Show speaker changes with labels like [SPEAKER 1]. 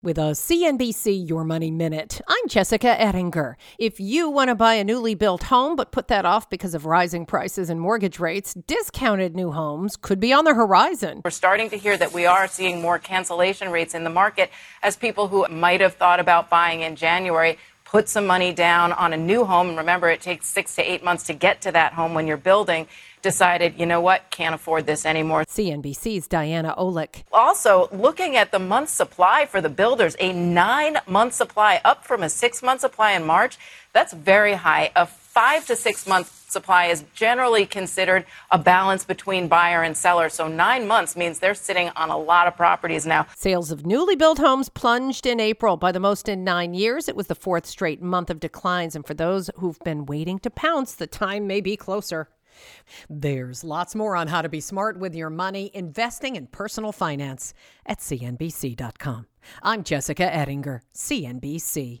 [SPEAKER 1] With a CNBC Your Money Minute, I'm Jessica Ettinger. If you want to buy a newly built home but put that off because of rising prices and mortgage rates, discounted new homes could be on the horizon.
[SPEAKER 2] We're starting to hear that we are seeing more cancellation rates in the market as people who might have thought about buying in January put some money down on a new home. and Remember, it takes six to eight months to get to that home when you're building. Decided, you know what, can't afford this anymore.
[SPEAKER 1] CNBC's Diana Olick.
[SPEAKER 2] Also, looking at the month supply for the builders, a nine month supply up from a six month supply in March. That's very high. A five to six month supply is generally considered a balance between buyer and seller. So nine months means they're sitting on a lot of properties now.
[SPEAKER 1] Sales of newly built homes plunged in April by the most in nine years. It was the fourth straight month of declines. And for those who've been waiting to pounce, the time may be closer. There's lots more on how to be smart with your money, investing, and personal finance at CNBC.com. I'm Jessica Ettinger, CNBC.